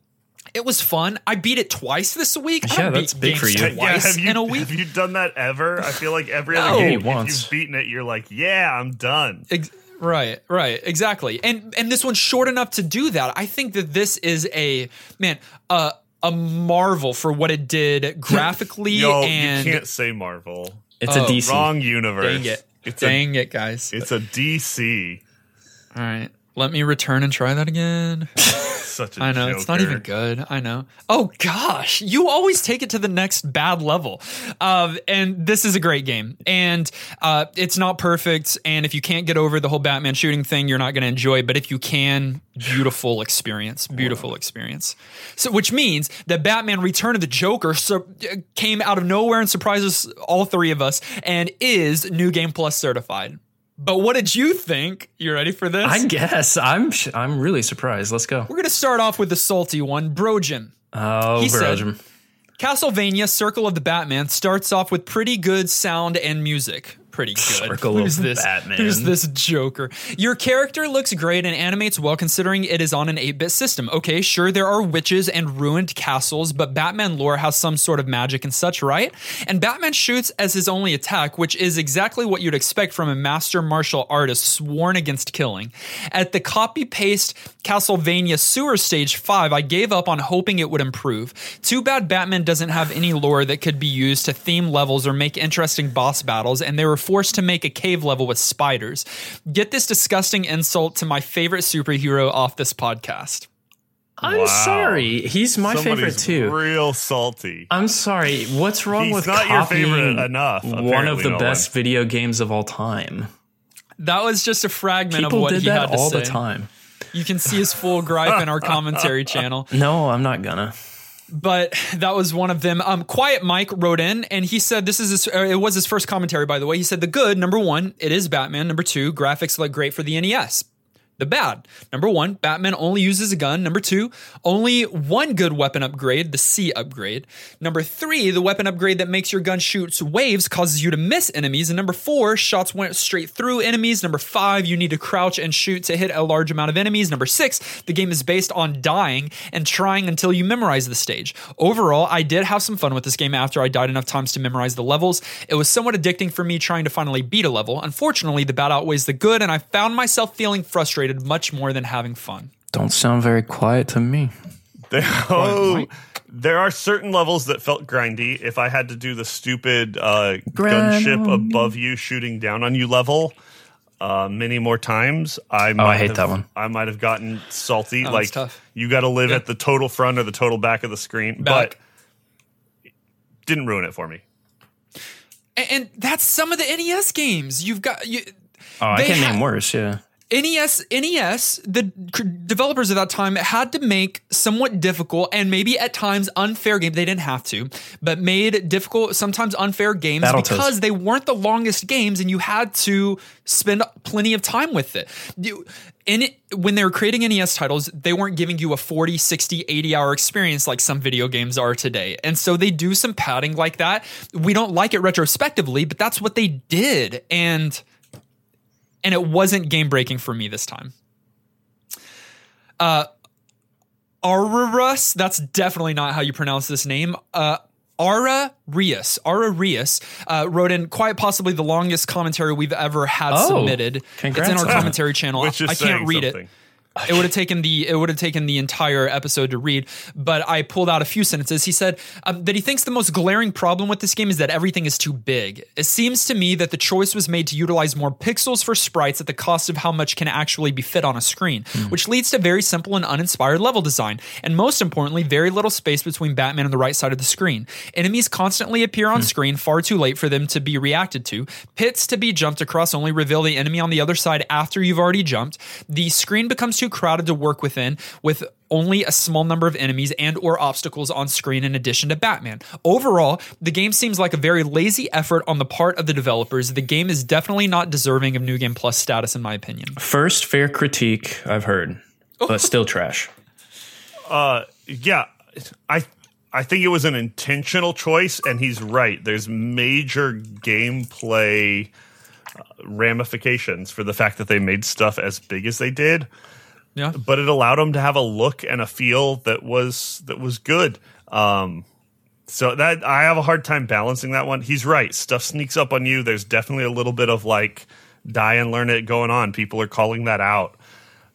it was fun. I beat it twice this week. I Yeah, don't that's beat big for you. Twice have you in a week. have you done that ever? I feel like every No. other game, once. if you've beaten it, you're like, yeah, I'm done. Ex- right, right, exactly. And and this one's short enough to do that. I think that this is a man, uh, a marvel for what it did graphically Yo, and you can't say Marvel. It's Oh, a DC. Wrong universe. dang it, It's dang it, guys. it's a DC. All right, let me return and try that again. Such a I know it's not even good. I know. Oh gosh, you always take it to the next bad level. Um, and this is a great game, and uh, it's not perfect. And if you can't get over the whole Batman shooting thing, you're not going to enjoy. But if you can, beautiful experience, beautiful experience. So, which means that Batman: Return of the Joker so, came out of nowhere and surprises all three of us, and is New Game Plus certified. But what did you think? You ready for this? I guess I'm sh- I'm really surprised. Let's go. We're going to start off with the salty one, Brogen. Oh, He said- Castlevania Circle of the Batman starts off with pretty good sound and music. Pretty good. Circle Who's of this? Batman. Who's this Joker? Your character looks great and animates well considering it is on an 8-bit system. Okay, sure there are witches and ruined castles, but Batman lore has some sort of magic and such, right? And Batman shoots as his only attack, which is exactly what you'd expect from a master martial artist sworn against killing. At the copy-paste Castlevania Sewer Stage 5, I gave up on hoping it would improve. Too bad Batman doesn't have any lore that could be used to theme levels or make interesting boss battles, and they were forced to make a cave level with spiders. Get this disgusting insult to my favorite superhero off this podcast. I'm Wow. sorry. He's my favorite too. Real salty. I'm sorry. What's wrong with He's with not your favorite enough, One of the Nolan. best video games of all time. That was just a fragment of what did he that had to all say. the time. You can see his full gripe in our commentary channel. No, I'm not gonna. But that was one of them. Um, Quiet Mike wrote in and he said, "This is his, uh, it was his first commentary, by the way." He said, "The good number one, it is Batman. Number two, graphics look great for the NES." The bad number one, Batman only uses a gun. Number two, only one good weapon upgrade, the C upgrade. Number three, the weapon upgrade that makes your gun shoot waves causes you to miss enemies. And number four, shots went straight through enemies. Number five, you need to crouch and shoot to hit a large amount of enemies. Number six, the game is based on dying and trying until you memorize the stage. Overall, I did have some fun with this game after I died enough times to memorize the levels. It was somewhat addicting for me trying to finally beat a level. Unfortunately, the bad outweighs the good, and I found myself feeling frustrated much more than having fun. Don't sound very quiet to me. There, oh, there are certain levels that felt grindy. If I had to do the stupid uh, gunship above you shooting down on you level uh, many more times, I might Oh, I hate have, that one. I might have gotten salty. Oh, like tough. you got to live Yeah. at the total front or the total back of the screen, Back. but didn't ruin it for me. And, and that's some of the NES games. You've got you, Oh, I They can ha- name worse. Yeah. NES, NES, the developers at that time had to make somewhat difficult and maybe at times unfair games. They didn't have to, but made difficult, sometimes unfair games Battletoads. because they weren't the longest games and you had to spend plenty of time with it. You, in it, when they were creating NES titles, they weren't giving you a 40, 60, 80 hour experience like some video games are today. And so they do some padding like that. We don't like it retrospectively, but that's what they did. And and it wasn't game breaking for me this time. Uh, Ararus, that's definitely not how you pronounce this name. Uh, Ara Rios, Ara Rios, uh, wrote in quite possibly the longest commentary we've ever had Oh, submitted. congrats it's in our commentary channel. Which is I can't read something. it. It would have taken the it would have taken the entire episode to read, but I pulled out a few sentences. He said um, that he thinks the most glaring problem with this game is that everything is too big. It seems to me that the choice was made to utilize more pixels for sprites at the cost of how much can actually be fit on a screen, which leads to very simple and uninspired level design, and most importantly, very little space between Batman and the right side of the screen. Enemies constantly appear on screen far too late for them to be reacted to. Pits to be jumped across only reveal the enemy on the other side after you've already jumped. The screen becomes too crowded to work within with only a small number of enemies and or obstacles on screen in addition to Batman. Overall, the game seems like a very lazy effort on the part of the developers. The game is definitely not deserving of New Game Plus status in my opinion. First fair critique I've heard, but still trash. Uh, yeah, I I think it was an intentional choice, and he's right. There's major gameplay uh, ramifications for the fact that they made stuff as big as they did, Yeah. but it allowed him to have a look and a feel that was that was good. Um, so that I have a hard time balancing that one. He's right. Stuff sneaks up on you. There's definitely a little bit of like die and learn it going on. People are calling that out.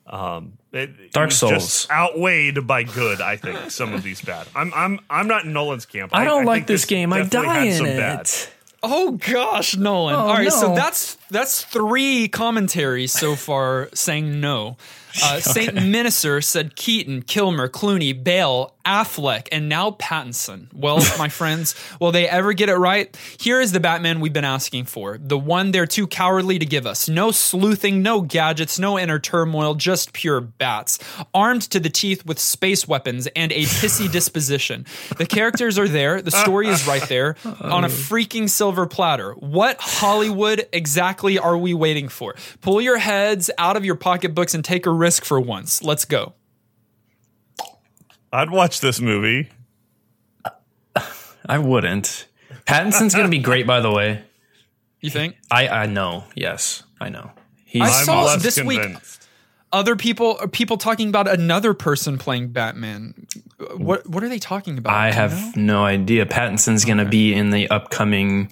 Um, it, Dark it Souls. just outweighed by good. I think some of these bad. I'm I'm I'm not in Nolan's camp. I don't like think this game. I definitely die had some in bad. it. Oh gosh, Nolan. Oh, All right, so that's that's three commentaries so far saying no. Uh, Saint Minister said Keaton, Kilmer, Clooney, Bale, Affleck, and now Pattinson. Well, my friends, will they ever get it right? Here is the Batman we've been asking for. The one they're too cowardly to give us. No sleuthing, no gadgets, no inner turmoil, just pure bats. Armed to the teeth with space weapons and a pissy disposition. The characters are there. The story is right there on a freaking silver platter. What Hollywood exactly are we waiting for? Pull your heads out of your pocketbooks and take a risk for once. Let's go. I'd watch this movie. I wouldn't. Pattinson's gonna be great, by the way. You think? I I know. Yes, I know. He's I saw less this week- Other people are people talking about another person playing Batman. What what are they talking about? I Do you know? have no idea. Pattinson's gonna be in the upcoming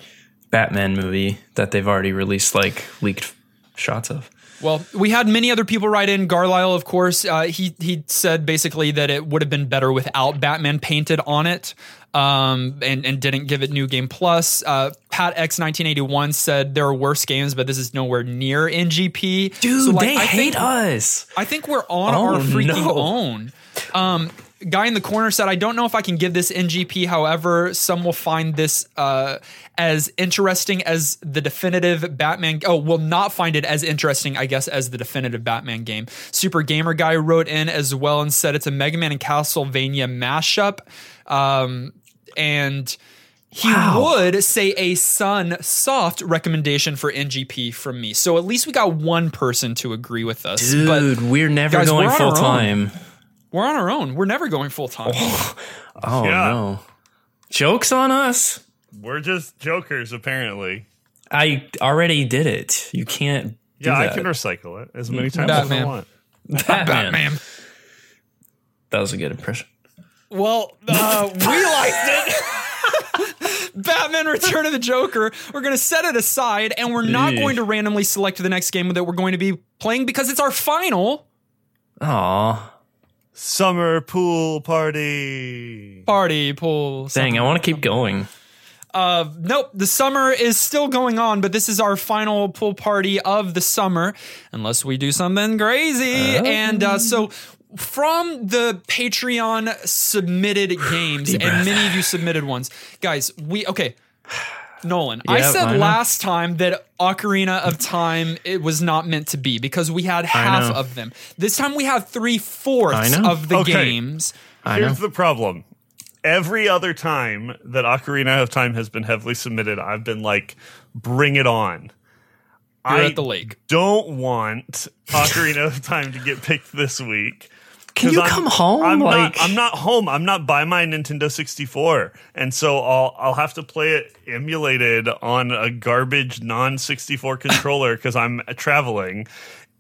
Batman movie that they've already released like leaked shots of. Well, we had many other people write in. Garlisle, of course, uh, he he said basically that it would have been better without Batman painted on it, um, and and didn't give it New Game Plus. Uh, Pat X 1981 said there are worse games, but this is nowhere near NGP. Dude, So, like, they I hate think, us. I think we're on Oh, our freaking no. own. Um, guy in the corner said, I don't know if I can give this NGP. However, some will find this uh, as interesting as the definitive Batman. Oh, will not find it as interesting, I guess, as the definitive Batman game. Super Gamer Guy wrote in as well and said it's a Mega Man and Castlevania mashup. Um, and he Wow. would say a Sunsoft recommendation for NGP from me. So at least we got one person to agree with us. But Dude, we're never Guys, going we're full time. We're on our own. We're never going full time. Oh Yeah. no. Jokes on us. We're just jokers, apparently. I already did it. You can't do Yeah, I can recycle it as many times as I Batman. want. Batman. Batman. That was a good impression. Well, uh, we liked it. Batman Return of the Joker. We're going to set it aside and we're not Eesh. going to randomly select the next game that we're going to be playing because it's our final Aw. Summer pool party. party pool. Dang, I want to keep going. Uh, nope, the summer is still going on, but this is our final pool party of the summer, unless we do something crazy. And uh, so, from the Patreon submitted games, and many of you submitted ones, guys. We okay. Nolan, I Yeah, said I know. last time that Ocarina of Time it was not meant to be because we had half of them. This time we have three fourths of the Okay. games. I know. Here's the problem. Every other time that Ocarina of Time has been heavily submitted, I've been like, bring it on. You're I at the lake. don't want Ocarina of Time to get picked this week. Can 'Cause you I'm- come home? I'm like, not. I'm not home. I'm not by my Nintendo 64, and so I'll I'll have to play it emulated on a garbage non 64 controller because I'm traveling,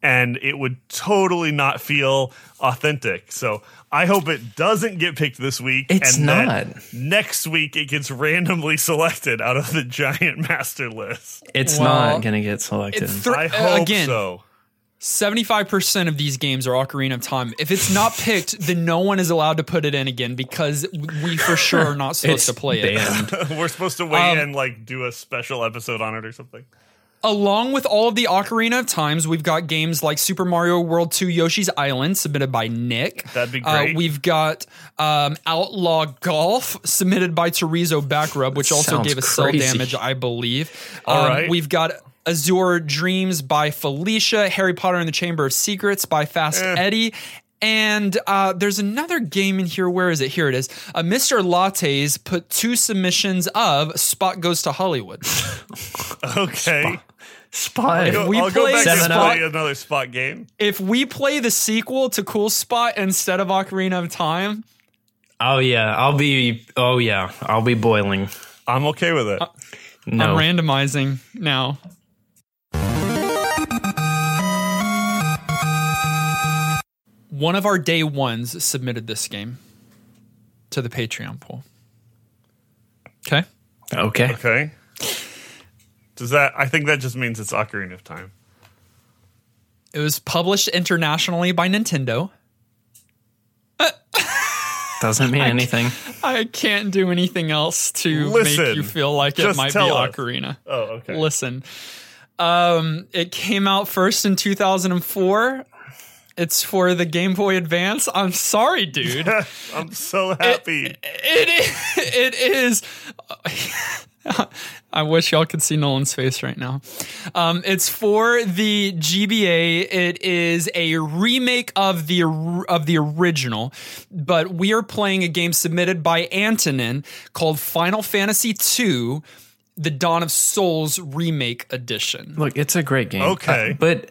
and it would totally not feel authentic. So I hope it doesn't get picked this week. It's and that not. Next week it gets randomly selected out of the giant master list. it's Well, not gonna get selected. It's thr- I hope again. so. 75% of these games are Ocarina of Time. If it's not picked, then no one is allowed to put it in again because we for sure are not supposed it's to play it. We're supposed to wait Um, and like do a special episode on it or something. Along with all of the Ocarina of Times, we've got games like Super Mario World 2 Yoshi's Island, submitted by Nick. That'd be Uh, great. we've got um, Outlaw Golf, submitted by Terizo Backrub, which also Sounds gave us cell damage, I believe. All Um, right. We've got Azure Dreams by Felicia, Harry Potter and the Chamber of Secrets by Fast Eh. Eddie. And uh, there's another game in here. Where is it? Here it is. Uh, Mr. Lattes put two submissions of Spot Goes to Hollywood. Okay. Spot. Go- we I'll go play back and Seven play Up. another spot game. if we play the sequel to Cool Spot instead of Ocarina of Time, Oh yeah, I'll be. Oh yeah, I'll be boiling. I'm okay with it. No, I'm randomizing now. One of our day ones submitted this game to the Patreon poll. Okay. okay. Okay. Does that? I think that just means it's Ocarina of Time. It was published internationally by Nintendo. Doesn't mean anything. I can't do anything else to Listen, make you feel like it might be us. Ocarina. Oh, okay. Listen. Um, it came out first in 2004. It's for the Game Boy Advance. I'm sorry, dude. I'm so happy. It is. It is. I wish y'all could see Nolan's face right now. Um, it's for the GBA. It is a remake of the of the original, but we are playing a game submitted by Antonin called Final Fantasy II: The Dawn of Souls Remake Edition. Look, it's a great game. Okay. Uh, but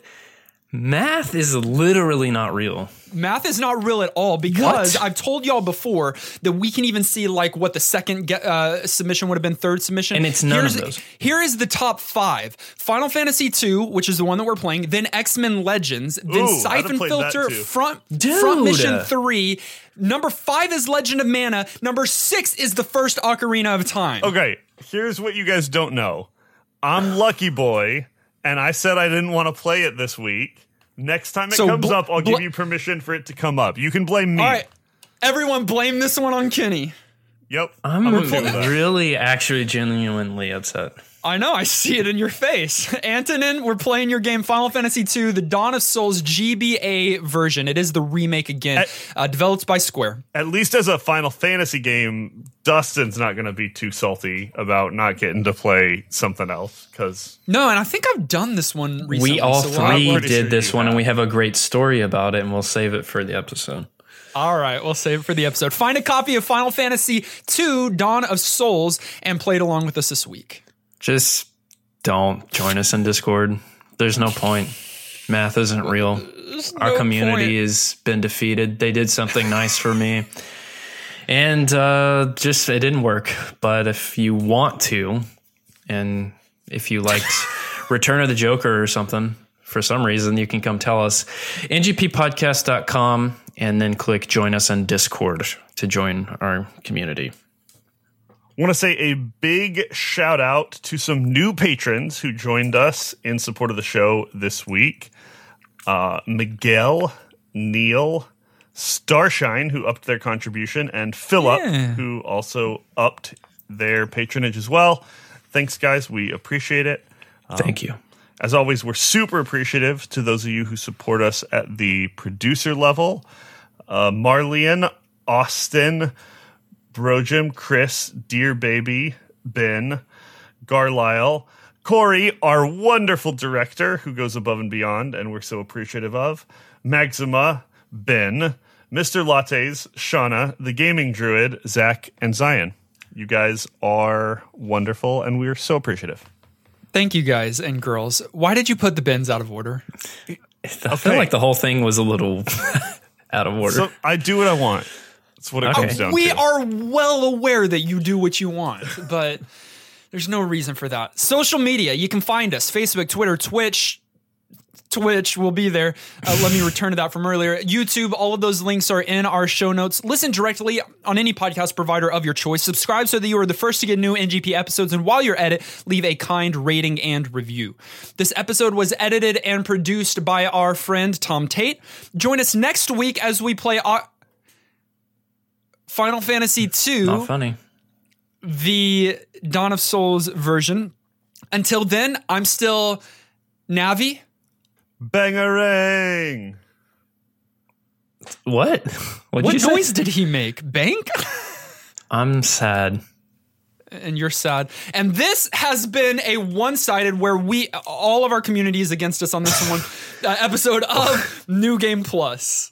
math is literally not real. Math is not real at all because What? I've told y'all before that we can even see like what the second ge- uh, submission would have been, third submission, And it's none Here's, of those. Here is the top five: Final Fantasy II, which is the one that we're playing, then X Men Legends, then Ooh, Siphon Filter. Front Dude. Front Mission Three. Number five is Legend of Mana. Number six is the first Ocarina of Time. Okay. Here's what you guys don't know. I'm Lucky Boy, and I said I didn't want to play it this week. Next time it So comes bl- up, I'll bl- give you permission for it to come up. You can blame me. All right, everyone, blame this one on Kenny. Yep. I'm, okay with that. really, actually, genuinely upset. I know, I see it in your face. Antonin, we're playing your game Final Fantasy II, the Dawn of Souls GBA version. It is the remake again, uh, developed by Square. At least as a Final Fantasy game, Dustin's not going to be too salty about not getting to play something else because No, and I think I've done this one recently. we all so we'll three pretty did sure this you one, and we have a great story about it, and we'll save it for the episode. All right, we'll save it for the episode. Find a copy of Final Fantasy II, Dawn of Souls, and play it along with us this week. Just don't join us in Discord. There's no point. Math isn't real. Our no community point. has been defeated. They did something nice for me. And uh, just it didn't work. But if you want to, and if you liked Return of the Joker or something, for some reason, you can come tell us. ngppodcast.com and then click join us on Discord to join our community. Want to say a big shout out to some new patrons who joined us in support of the show this week. Uh, Miguel, Neil, Starshine, who upped their contribution, and Philip, Yeah. who also upped their patronage as well. Thanks, guys. We appreciate it. Thank you. As always, we're super appreciative to those of you who support us at the producer level. Uh, Marlian, Austin, Brojim, Chris, Dear Baby, Ben, Garlisle, Corey, our wonderful director who goes above and beyond, and we're so appreciative of, Maxima, Ben, Mr. Lattes, Shauna, the Gaming Druid, Zach, and Zion. You guys are wonderful, and we are so appreciative. Thank you, guys and girls. Why did you put the bins out of order? I feel like the whole thing was a little out of order. So I do what I want. That's what it Okay. comes down We to. are well aware that you do what you want, but there's no reason for that. Social media, you can find us Facebook, Twitter, Twitch. Twitch will be there. Uh, let me return to that from earlier. YouTube, all of those links are in our show notes. Listen directly on any podcast provider of your choice. Subscribe so that you are the first to get new NGP episodes. And while you're at it, leave a kind rating and review. This episode was edited and produced by our friend Tom Tate. Join us next week as we play Final Fantasy II Not funny. the Dawn of Souls version. Until then, I'm still Navi. Bangarang. What? What'd What you say? noise did he make? Bank? I'm sad. and you're sad. And this has been a one-sided where we all of our community is against us on this one uh, episode of New Game Plus.